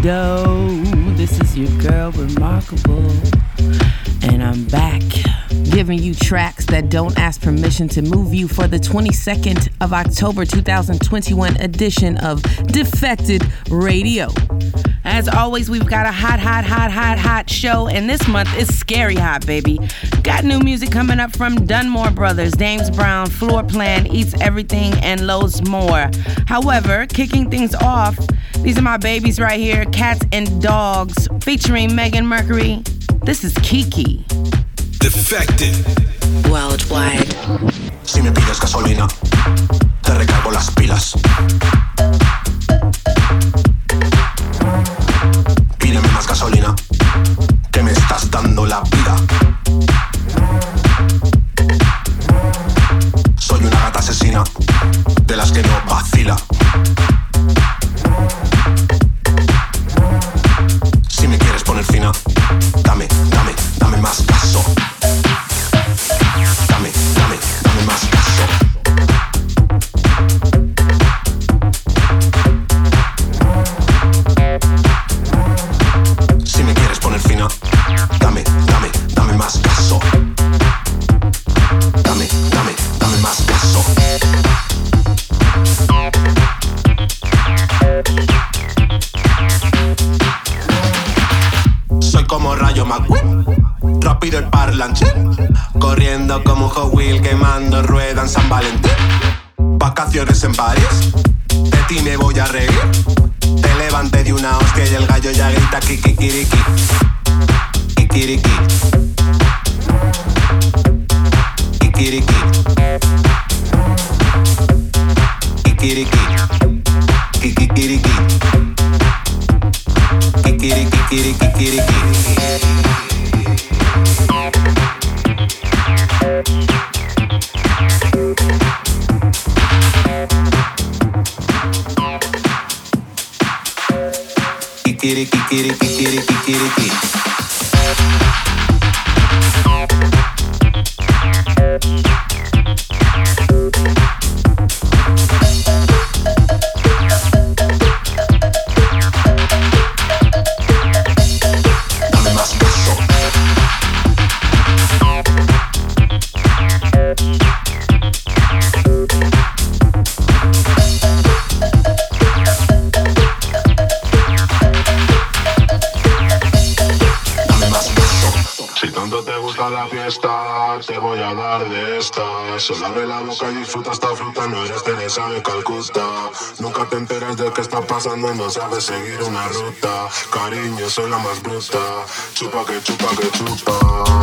doe? This is your girl, Rimarkable, and I'm back giving you tracks that don't ask permission to move you for the 22nd of October 2021 edition of Defected Radio. As always, we've got a hot, hot, hot, hot, hot show, and this month is scary hot, baby. Got new music coming up from Dunmore Brothers, Dames Brown, Floorplan, Eats Everything, and loads more. However, kicking things off, these are my babies right here, Catz 'N Dogz, featuring Megane Mercury. This is Kiki. Defected. Worldwide. Si me pides gasolina, te recargo las pilas. Gasolina, que me estás dando la vida. Soy una gata asesina, de las que no vacila. Wheel quemando rueda en San Valentín. Vacaciones en París, de ti me voy a reír. Te levanté de una hostia y el gallo ya grita kikikiriki. No sabes seguir una ruta. Cariño, soy la más bruta. Chupa que chupa que chupa.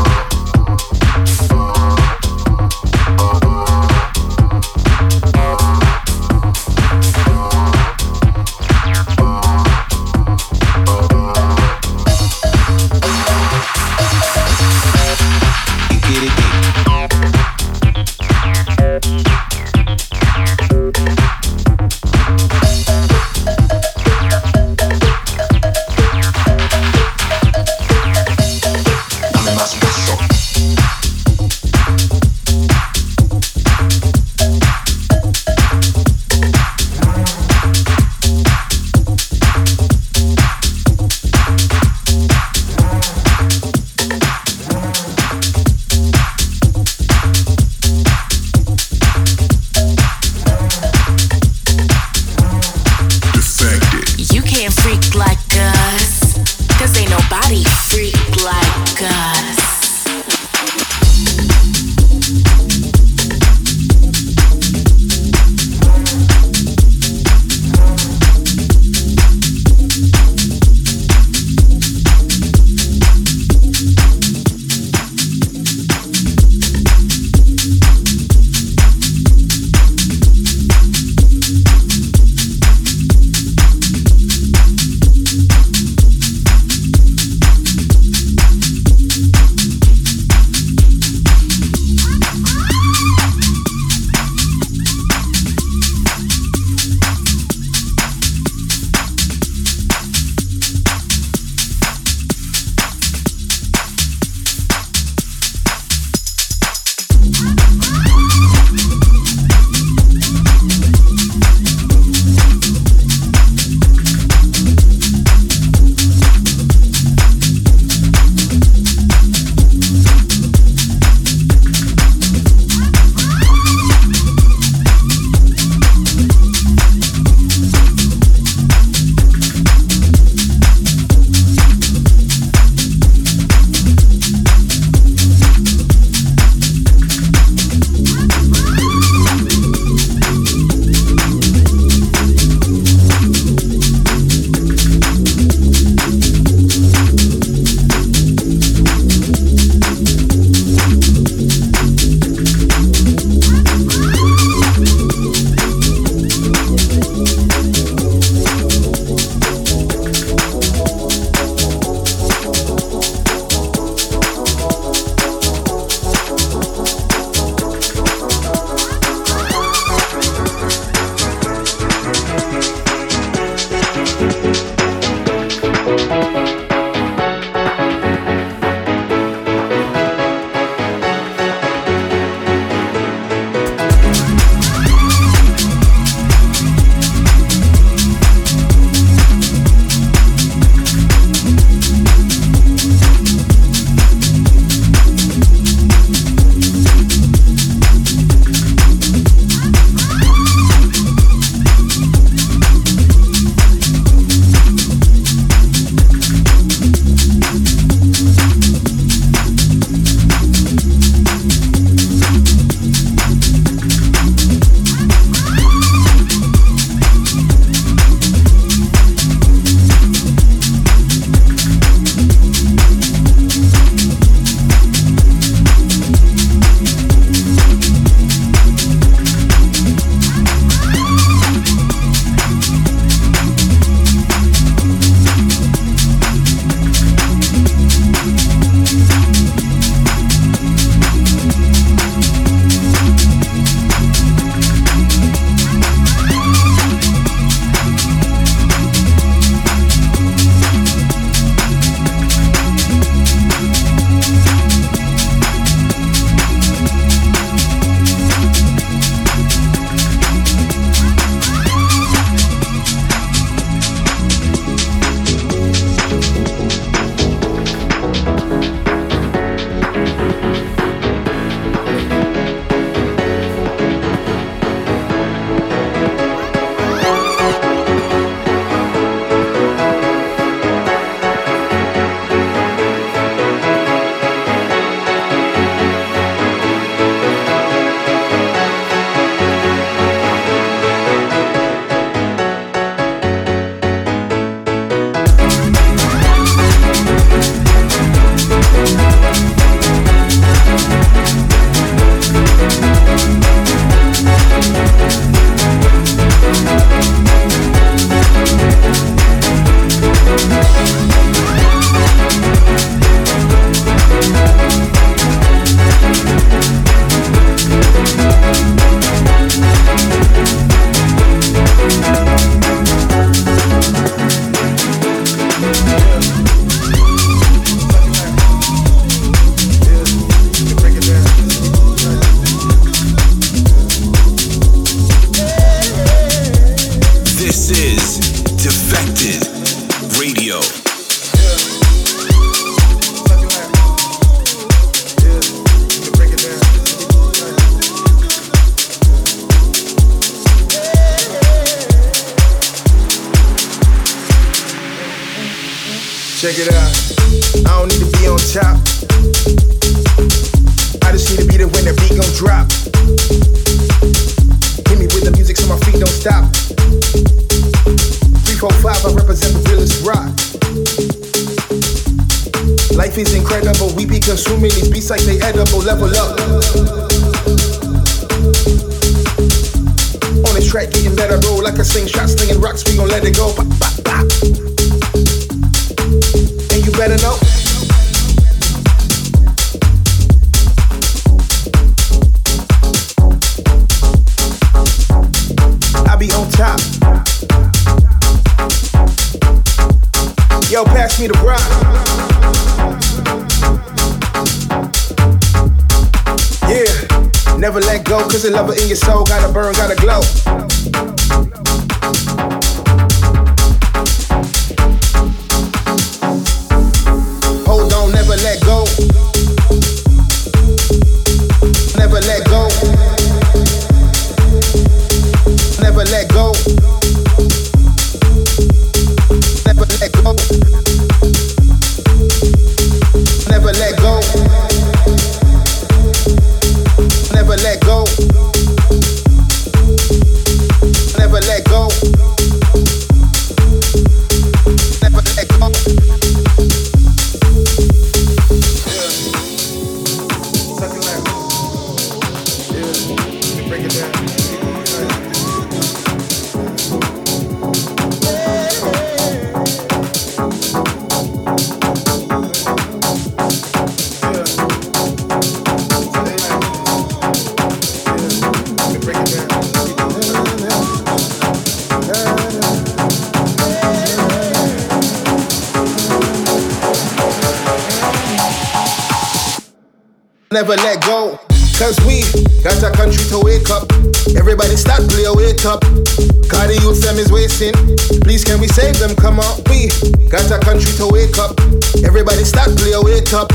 Wasting. Please can we save them? Come on. We got our country to wake up. Everybody start play wake up.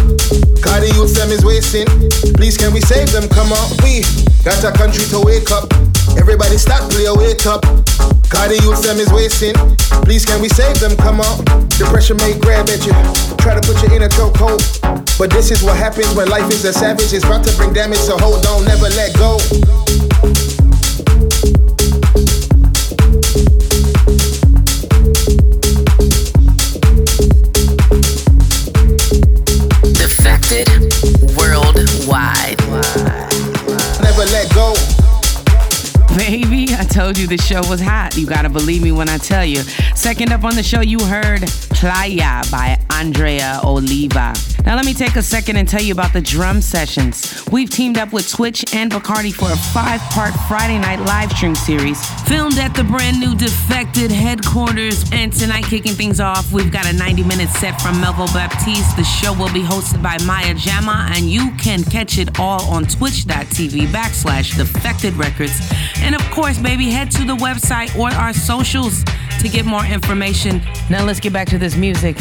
Cause the youth them is wasting. Please can we save them? Come on. We got our country to wake up. Everybody start play wake up. Cause the youth them is wasting. Please can we save them? Come on. Depression may grab at you. Try to put you in a chokehold. But this is what happens when life is a savage. It's about to bring damage, so hold on, never let go. Told you the show was hot. You gotta believe me when I tell you. Second up on the show, you heard Playa by Andrea Oliva. Now, let me take a second and tell you about the drum sessions. We've teamed up with Twitch and Bacardi for a five part Friday night live stream series filmed at the brand new Defected headquarters. And tonight, kicking things off, we've got a 90 minute set from Melvo Baptiste. The show will be hosted by Maya Jama, and you can catch it all on twitch.tv backslash Defected Records. And of course, baby, head to the website or our socials to get more information. Now, let's get back to this music.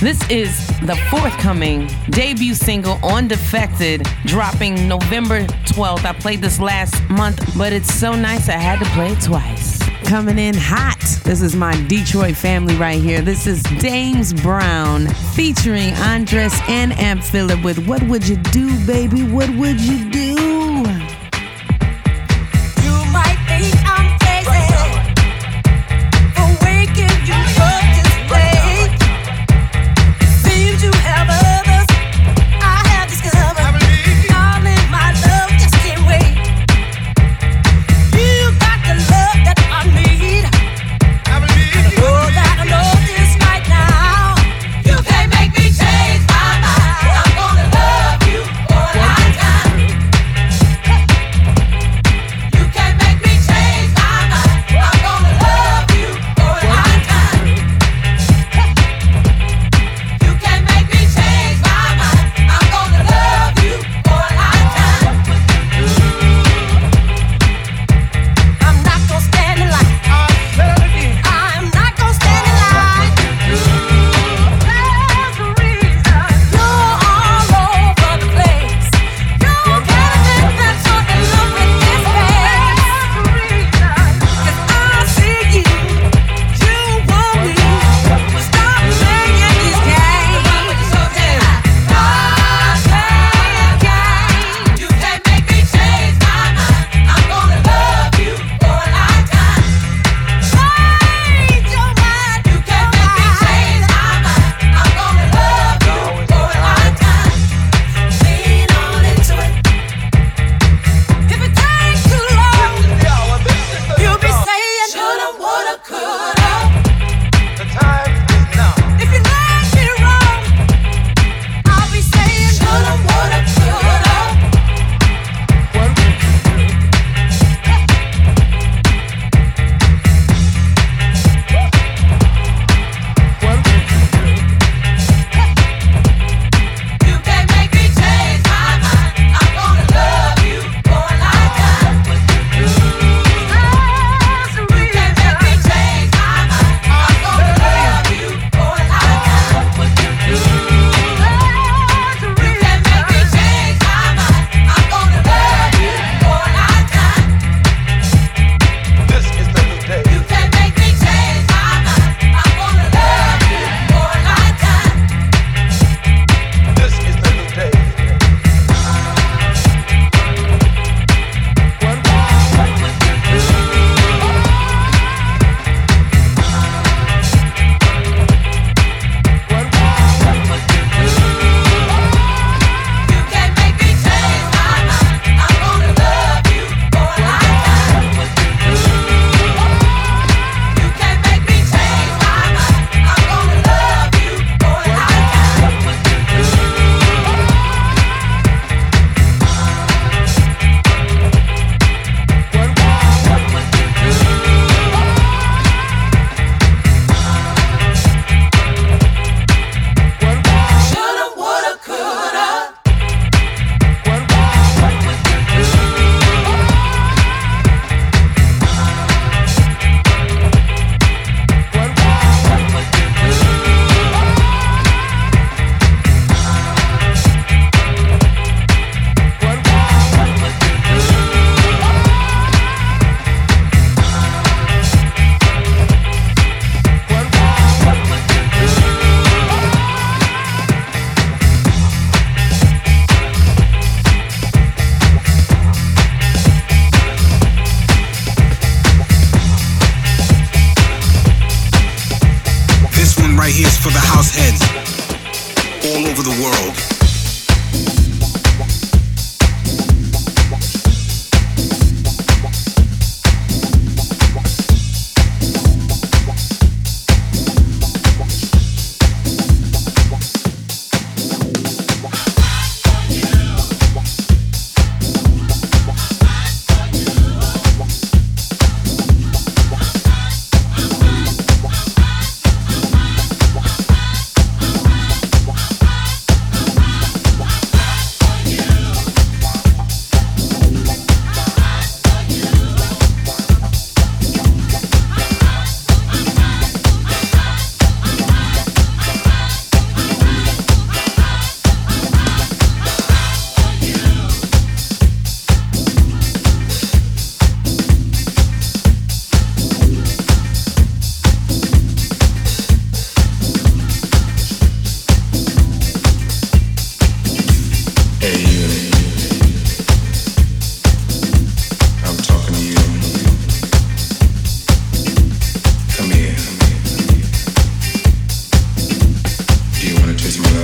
This is the forthcoming debut single on Defected, dropping November 12th. I played this last month, but it's so nice I had to play it twice. Coming in hot. This is my Detroit family right here. This is Dames Brown featuring Andres and Amp Fiddler with What Would You Do, Baby? What Would You Do?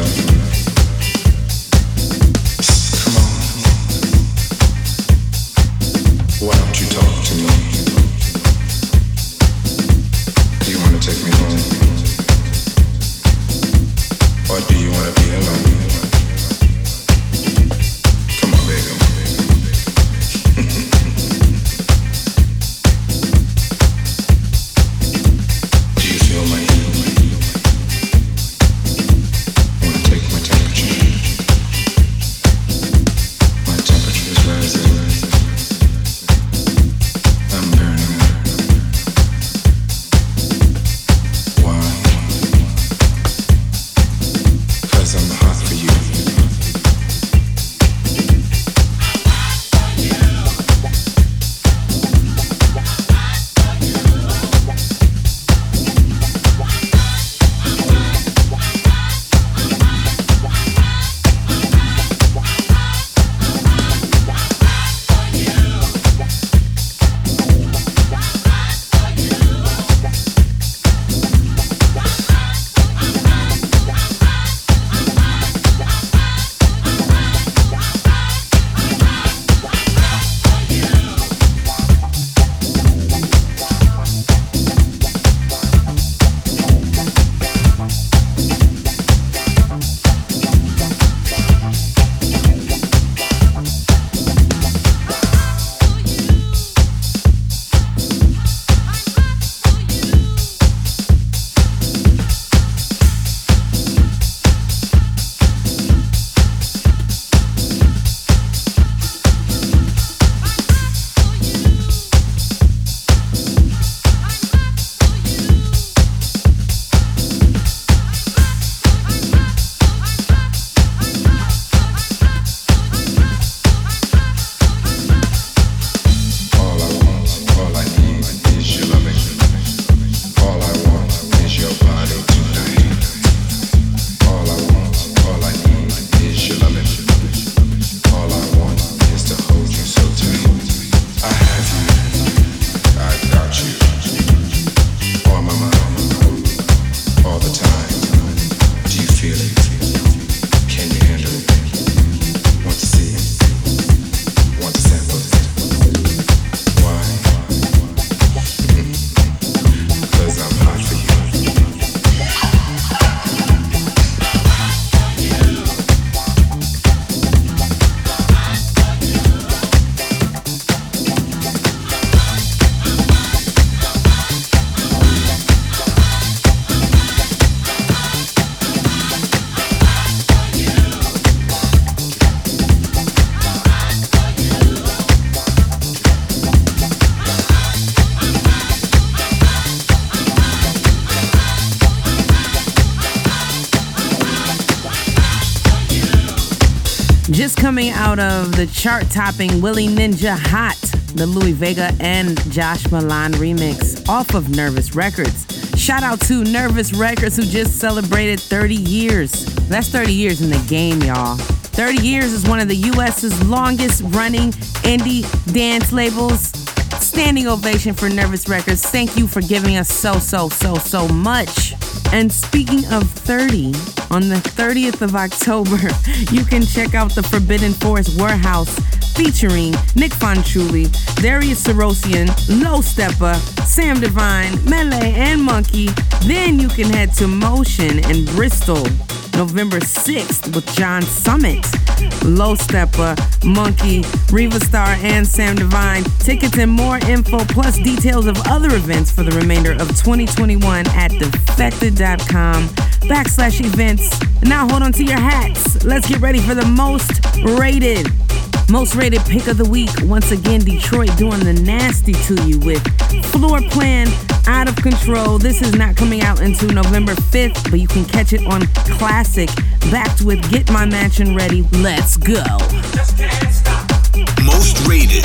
Coming the chart topping Willie Ninja Hot, the Louie Vega and Josh Milan remix off of Nervous Records. Shout out to Nervous Records who just celebrated 30 years. That's 30 years in the game, y'all. 30 years is one of the US's longest running indie dance labels. Standing ovation for Nervous Records. Thank you for giving us so, so, so, so much. And speaking of 30, on the 30th of October, you can check out the Forbidden Forest Warehouse featuring Nick Fanciulli, Darius Syrossian, Low Steppa, Sam Divine, Melé, and Monki. Then you can head to Motion in Bristol, November 6th with John Summit, Low Steppa, Monki, Riva Starr, and Sam Divine. Tickets and more info, plus details of other events for the remainder of 2021 at defected.com backslash events. Now hold on to your hats. Let's get ready for the most rated most rated pick of the week. Once again, Detroit doing the nasty to you with Floorplan Out of Control. This is not coming out until November 5th, but you can catch it on Classic, backed with Get My Mansion Ready. Let's go. Most rated.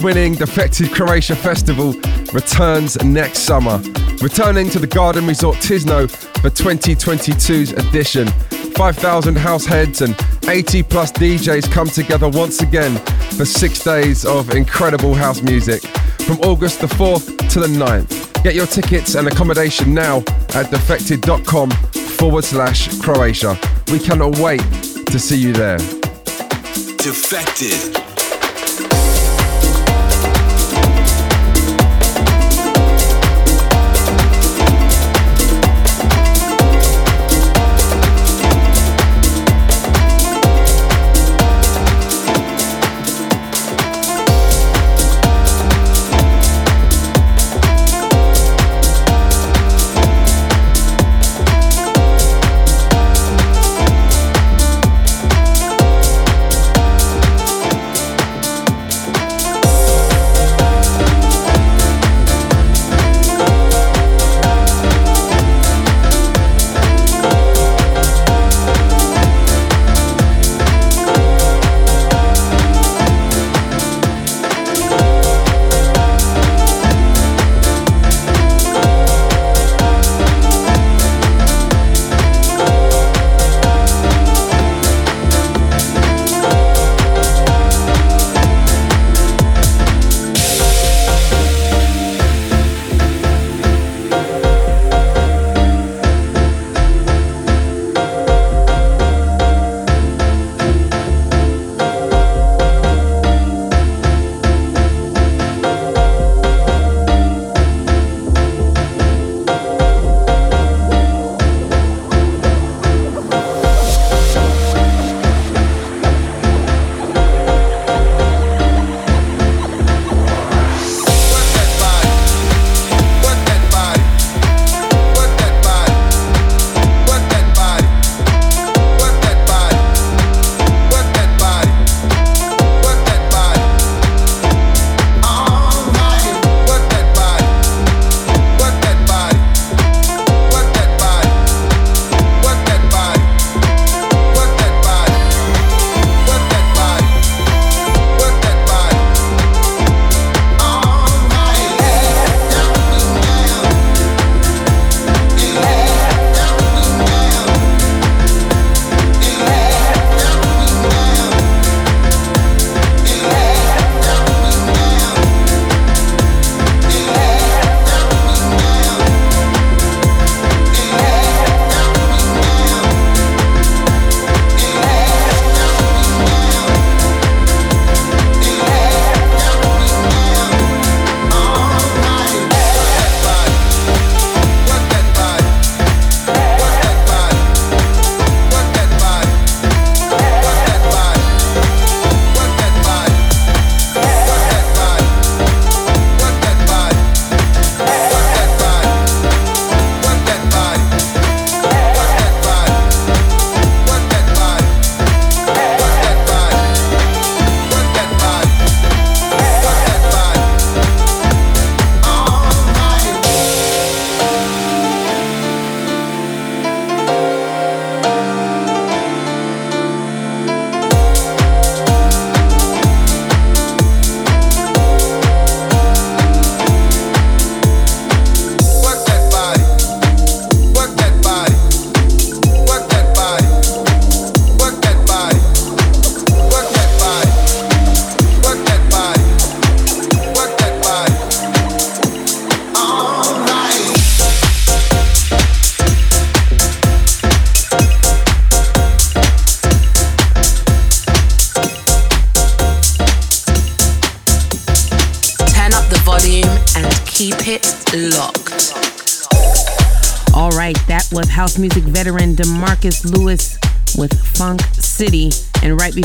Award winning Defected Croatia Festival returns next summer, returning to the Garden Resort Tisno for 2022's edition. 5,000 house heads and 80 plus DJs come together once again for six days of incredible house music from August the 4th to the 9th. Get your tickets and accommodation now at defected.com forward slash Croatia. We cannot wait to see you there. Defected.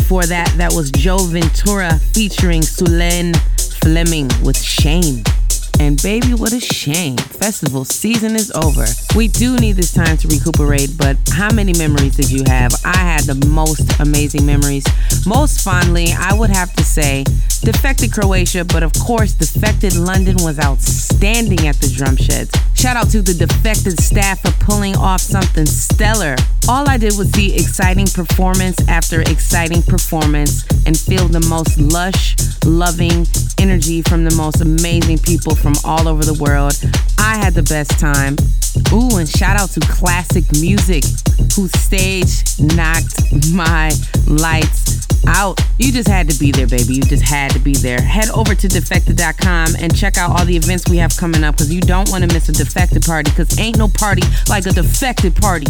Before that, that was Joe Ventura featuring Sulene Fleming with Shame. And baby, what a shame. Festival season is over. We do need this time to recuperate, but how many memories did you have? I had the most amazing memories. Most fondly, I would have to say Defected Croatia, but of course, Defected London was outstanding at the Drumsheds. Shout out to the Defected staff for pulling off something stellar. All I did was see exciting performance after exciting performance and feel the most lush, loving energy from the most amazing people from all over the world. I had the best time. Ooh, and shout out to Classic Music, whose stage knocked my lights out. You just had to be there, baby. You just had to be there. Head over to defected.com and check out all the events we have coming up because you don't want to miss a defected party because ain't no party like a defected party.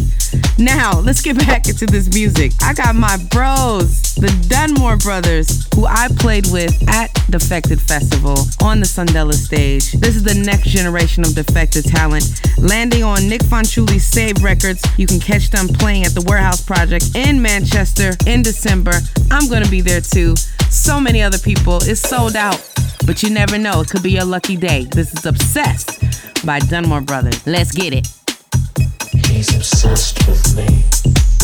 Now, let's get back into this music. I got my bros, the Dunmore brothers, who I played with at Defected Festival on the Sondela stage. This is the next generation of defected talent. Landing on Nic Fanciulli's Saved Records, you can catch them playing at the Warehouse Project in Manchester in December. I'm gonna be there too. So many other people. It's sold out. But you never know. It could be your lucky day. This is Obsessed by Dunmore Brothers. Let's get it. He's obsessed with me.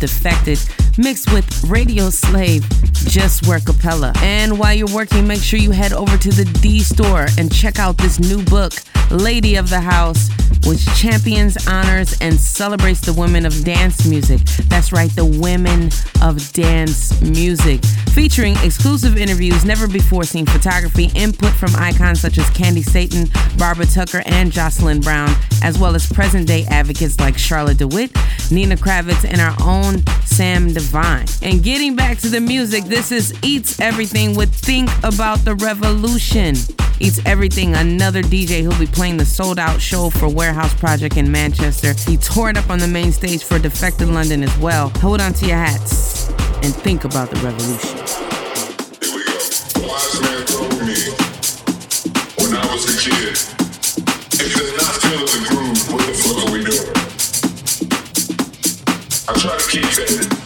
Defected, mixed with Radio Slave, Jus Werkapella. And while you're working, make sure you head over to the D store and check out this new book, Lady of the House, which champions, honors, and celebrates the women of dance music. That's right, the women of dance music. Featuring exclusive interviews, never before seen photography, input from icons such as Candi Staton, Barbara Tucker, and Jocelyn Brown, as well as present day advocates like Charlotte de Witte, Nina Kraviz, and our own Sam Divine. And getting back to the music, this is Eats Everything with Think About the Revolution. Eats Everything, another DJ who'll be playing the sold out show for Warehouse Project in Manchester. He tore it up on the main stage for Defected London as well. Hold on to your hats and think about the revolution. Here we go. Wise man told me when I was a kid, if you're not feeling the keep that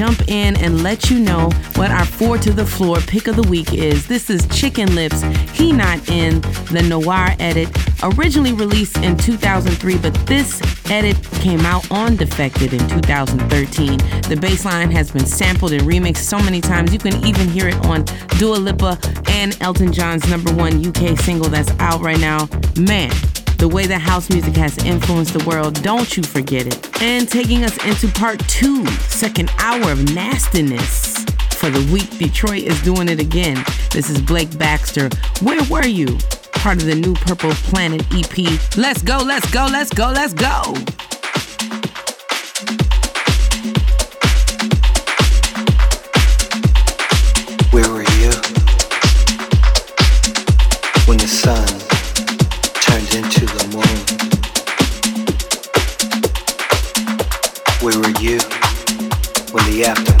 jump in and let you know what our four to the floor pick of the week is. This is Chicken Lips, He Not In, the Noir edit, originally released in 2003, but this edit came out on Defected in 2013. The bass line has been sampled and remixed so many times you can even hear it on Dua Lipa and Elton John's number one UK single that's out right now. Man, the way that house music has influenced the world, don't you forget it. And taking us into part two, second hour of nastiness. For the week, Detroit is doing it again. This is Blake Baxter. Where were you? Part of the new Purple Planet EP. Let's go, let's go, let's go, let's go. Where were you when the sun when the after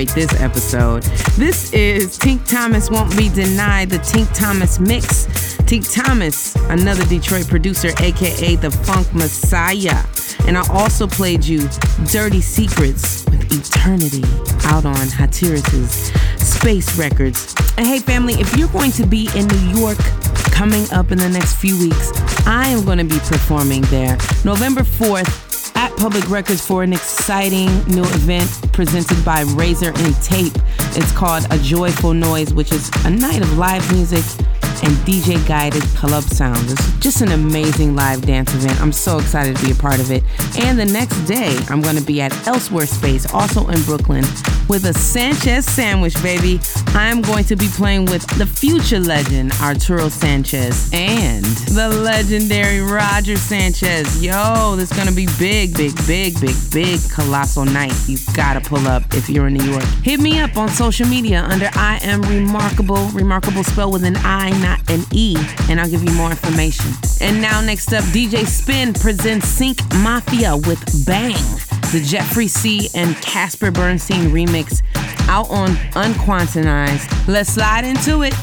Detroit this episode. This is Tink Thomas Won't Be Denied, the Tink Thomas Mix. Tink Thomas, another Detroit producer, aka the Funk Messiah. And I also played you Dirty Secretz with Eternity out on Hatiras's Space Records. And hey, family, if you're going to be in New York coming up in the next few weeks, I am going to be performing there November 4th at Public Records for an exciting new event presented by Razor-N-Tape. It's called A Joyful Noise, which is a night of live music and DJ guided club sounds. It's just an amazing live dance event. I'm so excited to be a part of it. And the next day, I'm going to be at Elsewhere Space, also in Brooklyn, with a Sanchez sandwich, baby. I'm going to be playing with the future legend, Arturo Sanchez, and the legendary Roger Sanchez. Yo, this is going to be big, big, big, big, big, colossal night. You've got to pull up if you're in New York. Hit me up on social media under I am Rimarkable, Rimarkable spell with an I, not an E, and I'll give you more information. And now, next up, DJ Spen presents Sync Mafia with Bang the Geoffrey C. and Kasper Burnstein remix out on Unquantized. Let's slide into it.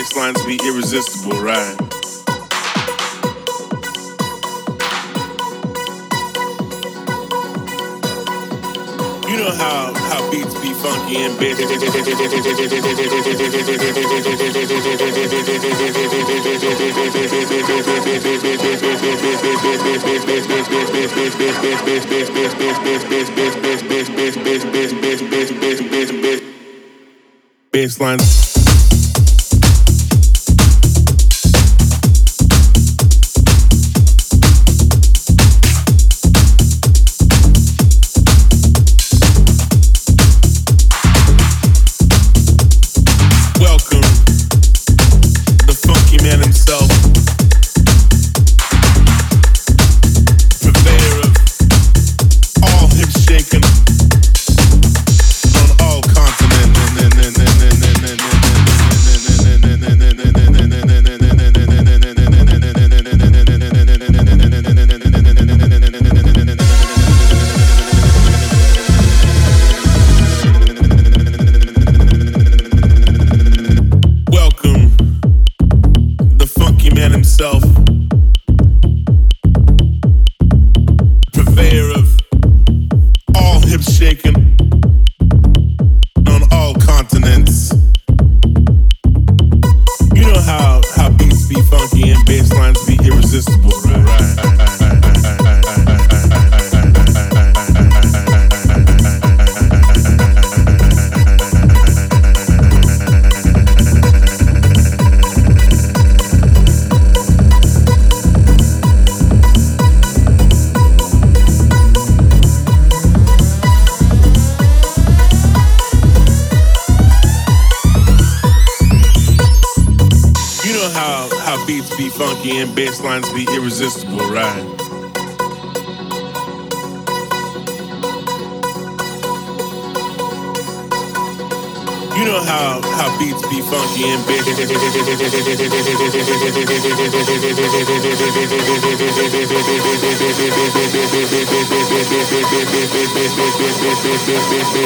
bass lines be irresistible, right? You know how, how beats be funky and bitch. Bass lines.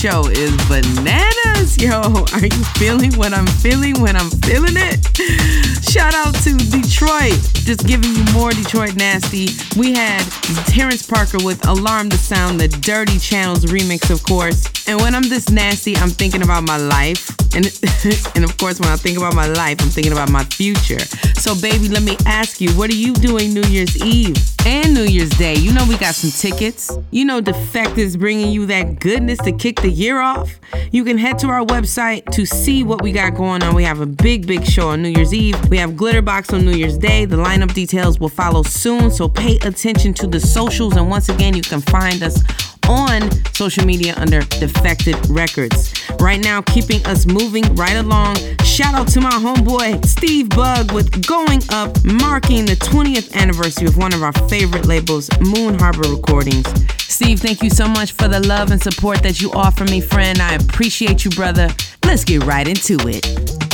show is bananas, yo. Are you feeling what I'm feeling when I'm feeling it? Shout out to Detroit, just giving you more Detroit nasty. We had Terrence Parker with Alarm the Sound, the Dirty Channels remix, of course. And when I'm this nasty, I'm thinking about my life. And, and of course, when I think about my life, I'm thinking about my future. So, baby, let me ask you, what are you doing New Year's Eve and New Year's Day? You know, we got some tickets. You know, Defect is bringing you that goodness to kick the year off. You can head to our website to see what we got going on. We have a big, big show on New Year's Eve. We have Glitterbox on New Year's Day. The lineup details will follow soon, so pay attention to the socials. And once again, you can find us on social media under Defected Records. Right now, keeping us moving right along. Shout out to my homeboy Steve Bug with Going Up, marking the 20th anniversary of one of our favorite labels, Moon Harbour Recordings. Steve, thank you so much for the love and support that you offer me, friend. I appreciate you, brother. Let's get right into it.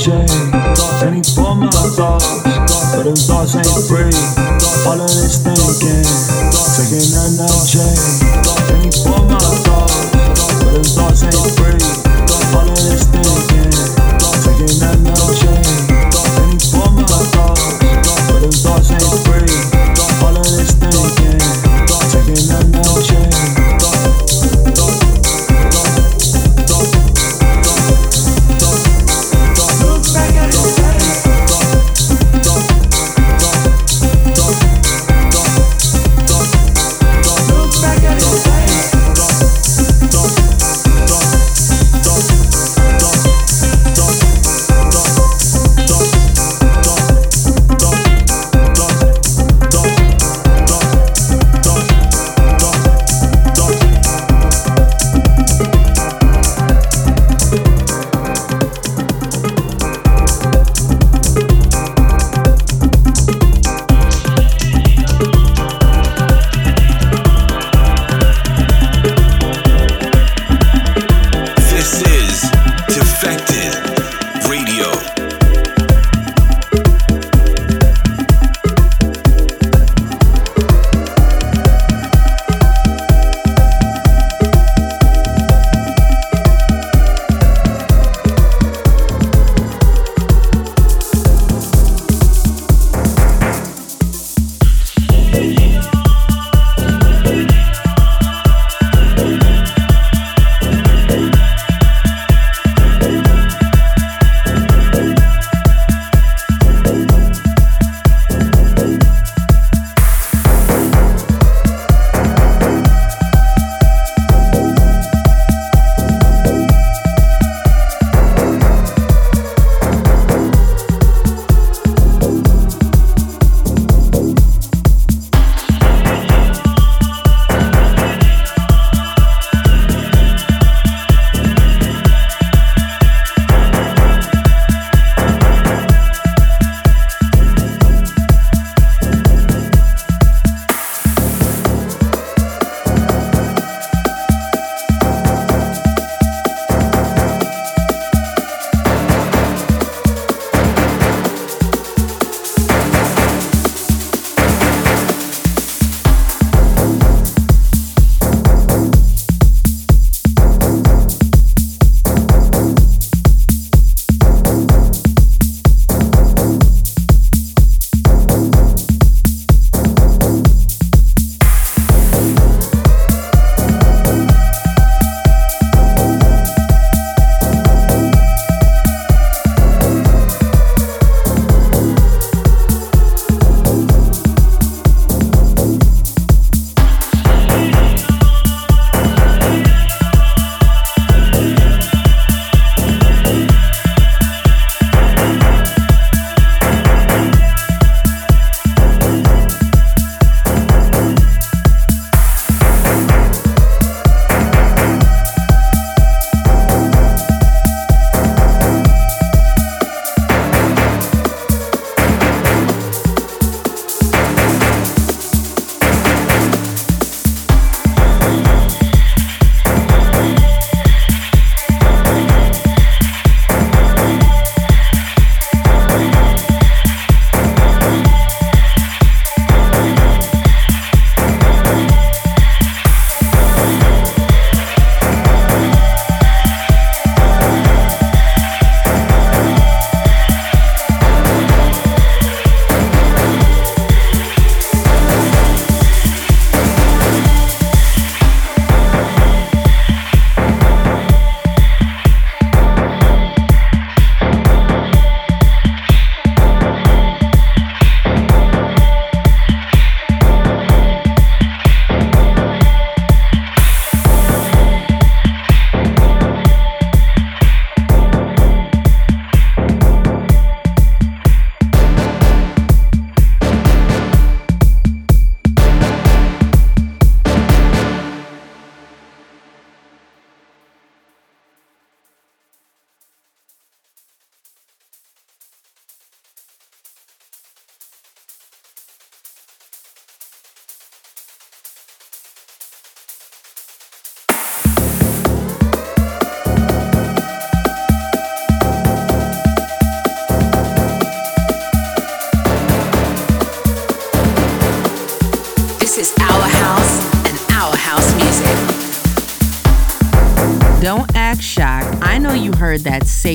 change. And he bought my thoughts, but those thoughts ain't free. All of this thinking, taking that change.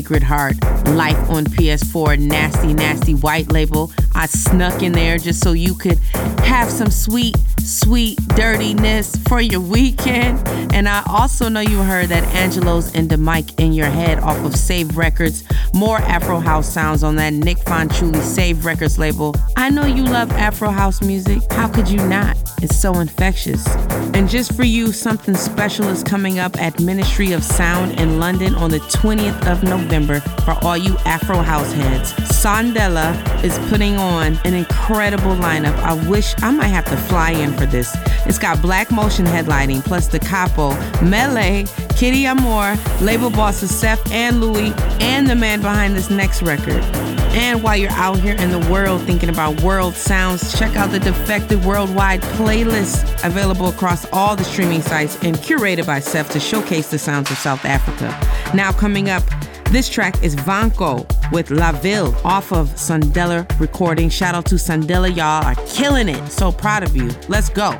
Sacred H3art Life on PS4 nasty, nasty white label. I snuck in there just so you could have some sweet, sweet dirtiness for your weekend. And I also know you heard that Angelos and Da Mike in your head off of Saved Records. More Afro House sounds on that Nic Fanciulli Saved Records label. I know you love Afro House music. How could you not? It's so infectious. And just for you, something special is coming up at Ministry of Sound in London on the 20th of November for all you Afro House heads. Sondela is putting on an incredible lineup. I wish I might have to fly in for this. It's got Black Motion headlining, plus Da Capo, Melé, Kitty Amor, label bosses Seth and Louie, and the man behind this next record. And while you're out here in the world thinking about world sounds, check out the Defected Worldwide playlist available across all the streaming sites and curated by Seth to showcase the sounds of South Africa. Now, coming up, this track is Vanco with La'Ville off of Sondela recording. Shout out to Sondela, y'all are killing it. So proud of you. Let's go.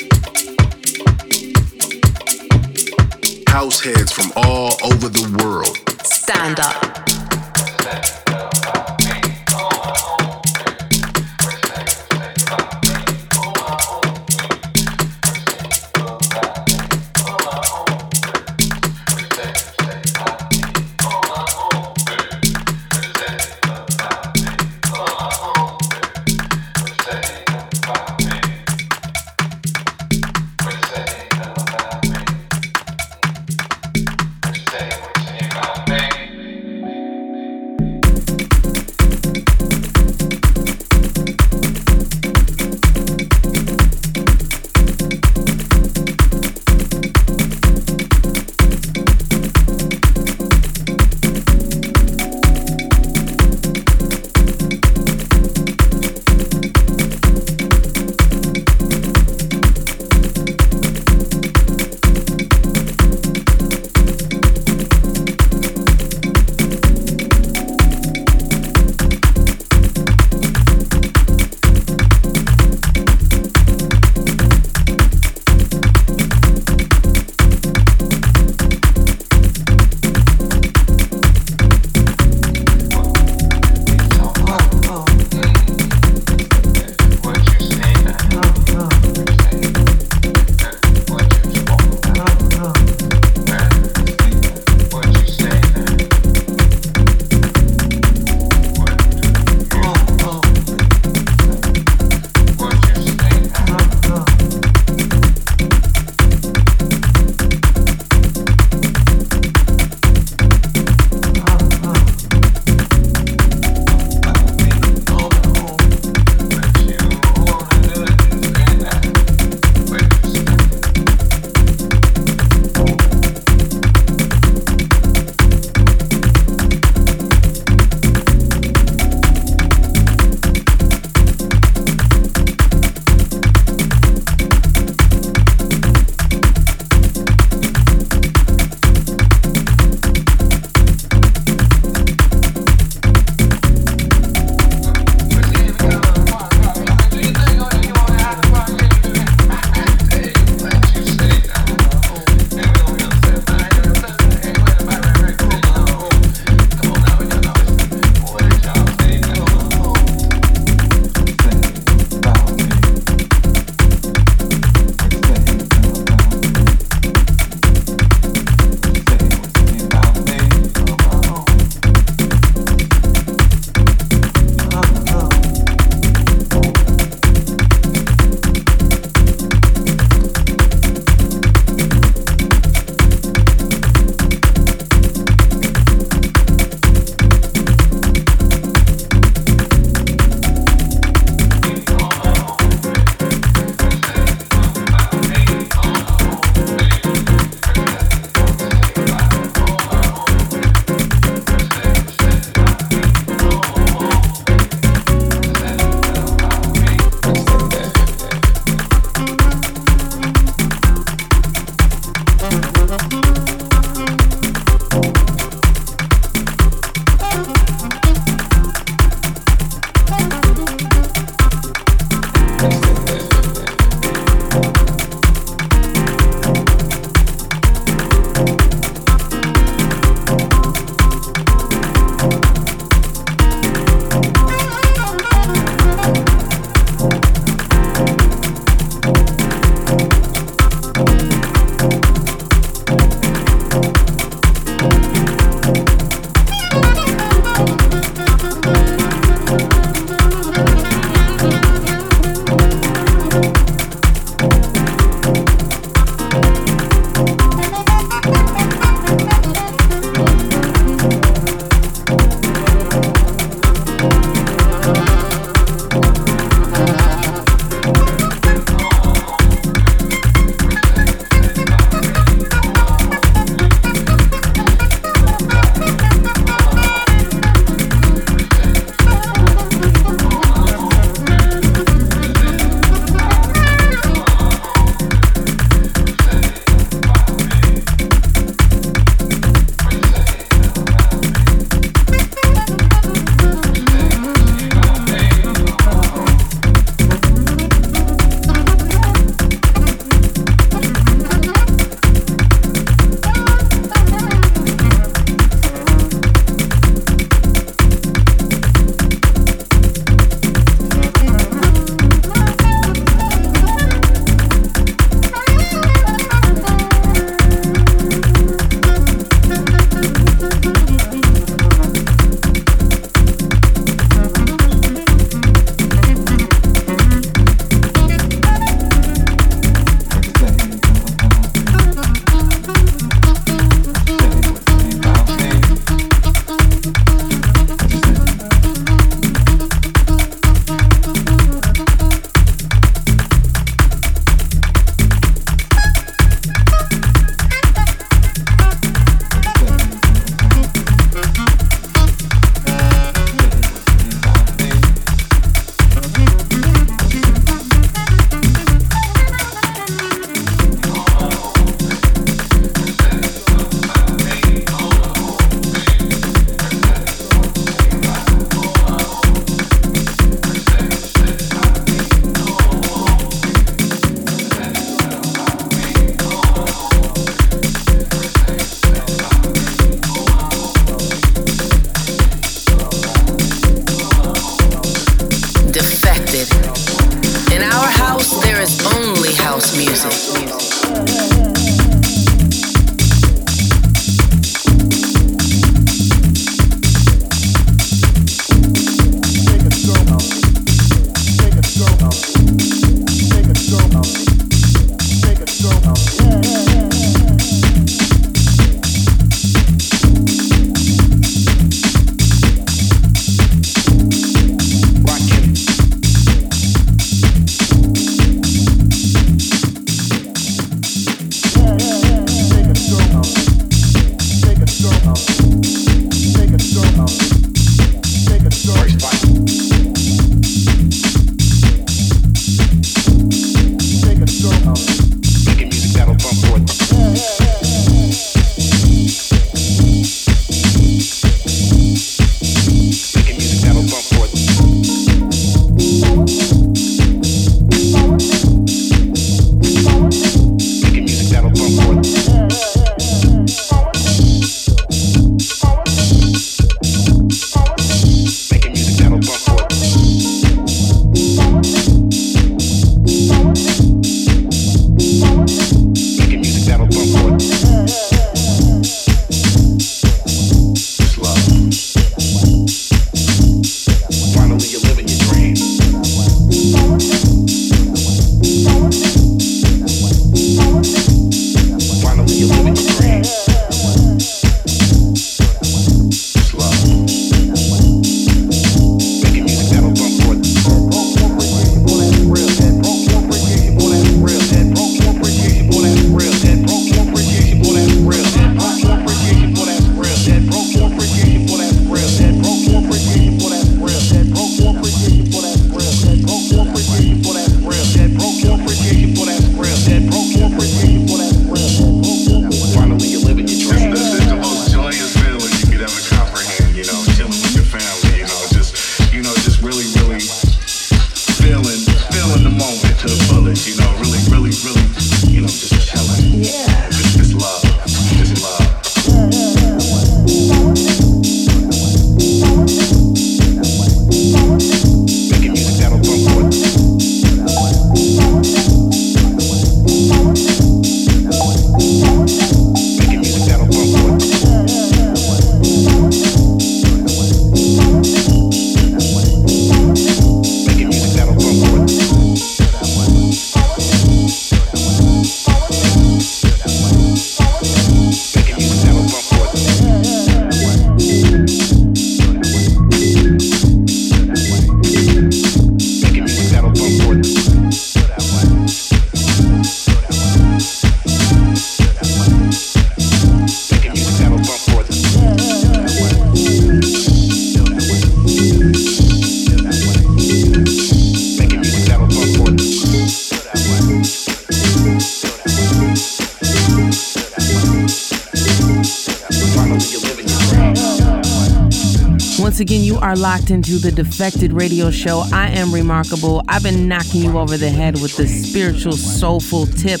Locked into the Defected Radio Show. I am Rimarkable. I've been knocking you over the head with the spiritual, soulful tip.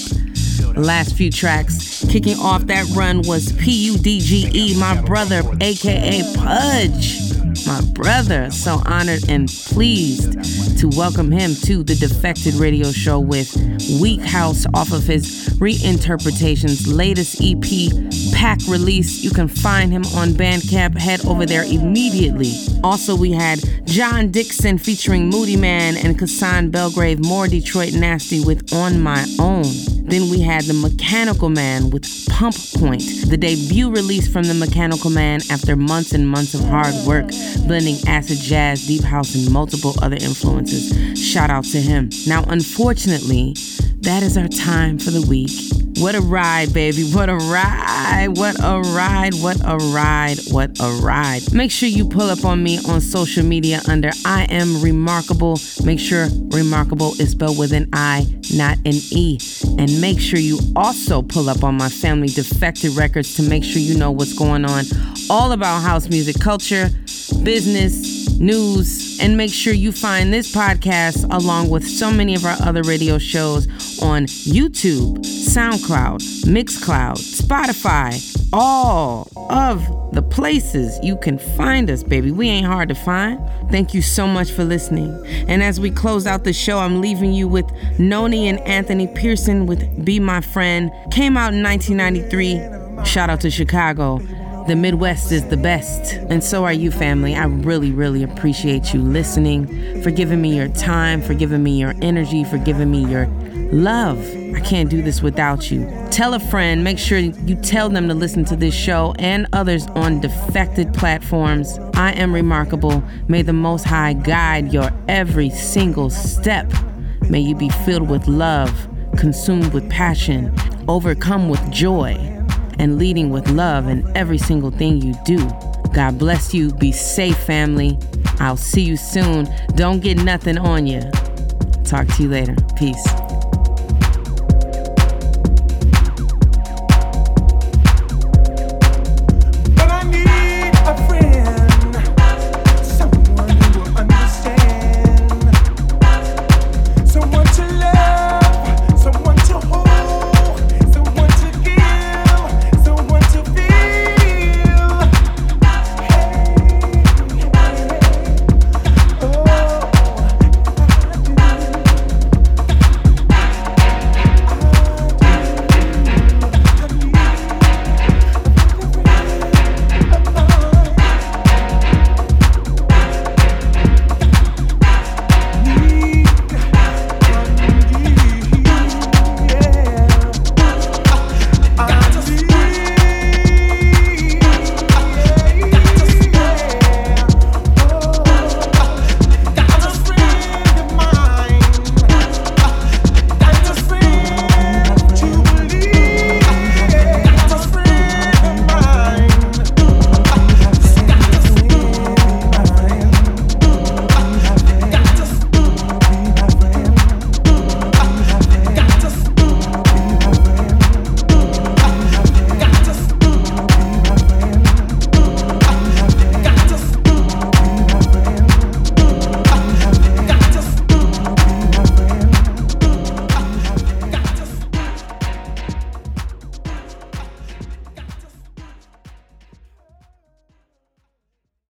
Last few tracks. Kicking off that run was P U D G E, my brother, aka Pudge my brother. So honored and pleased to welcome him to the Defected Radio Show with WEEKHOUSE off of his reinterpretations latest EP pack release. You can find him on Bandcamp. Head over there immediately. Also, we had Jon Dixon featuring Moodymann and Kasan Belgrave, more Detroit Nasty with On My Own. Then we had The Mechanical Man with Pump Point, the debut release from The Mechanical Man after months and months of hard work, blending acid jazz, deep house, and multiple other influences. Shout out to him. Now, unfortunately, that is our time for the week. What a ride, baby. What a ride. What a ride. What a ride. What a ride. Make sure you pull up on me on social media under I am Rimarkable. Make sure Rimarkable is spelled with an I, not an E. And make sure you also pull up on my family defected records to make sure you know what's going on all about house music culture, business, news, and make sure you find this podcast along with so many of our other radio shows on YouTube, SoundCloud, Mixcloud, Spotify, all of the places you can find us, baby. We ain't hard to find. Thank you so much for listening. And as we close out the show, I'm leaving you with Noni and Anthony Pearson with Be My Friend. Came out in 1993. Shout out to Chicago. The Midwest is the best, and so are you, family. I really, really appreciate you listening, for giving me your time, for giving me your energy, for giving me your love. I can't do this without you. Tell a friend, make sure you tell them to listen to this show and others on defected platforms. I am Rimarkable. May the Most High guide your every single step. May you be filled with love, consumed with passion, overcome with joy and leading with love in every single thing you do. God bless you. Be safe, family. I'll see you soon. Don't get nothing on you. Talk to you later. Peace.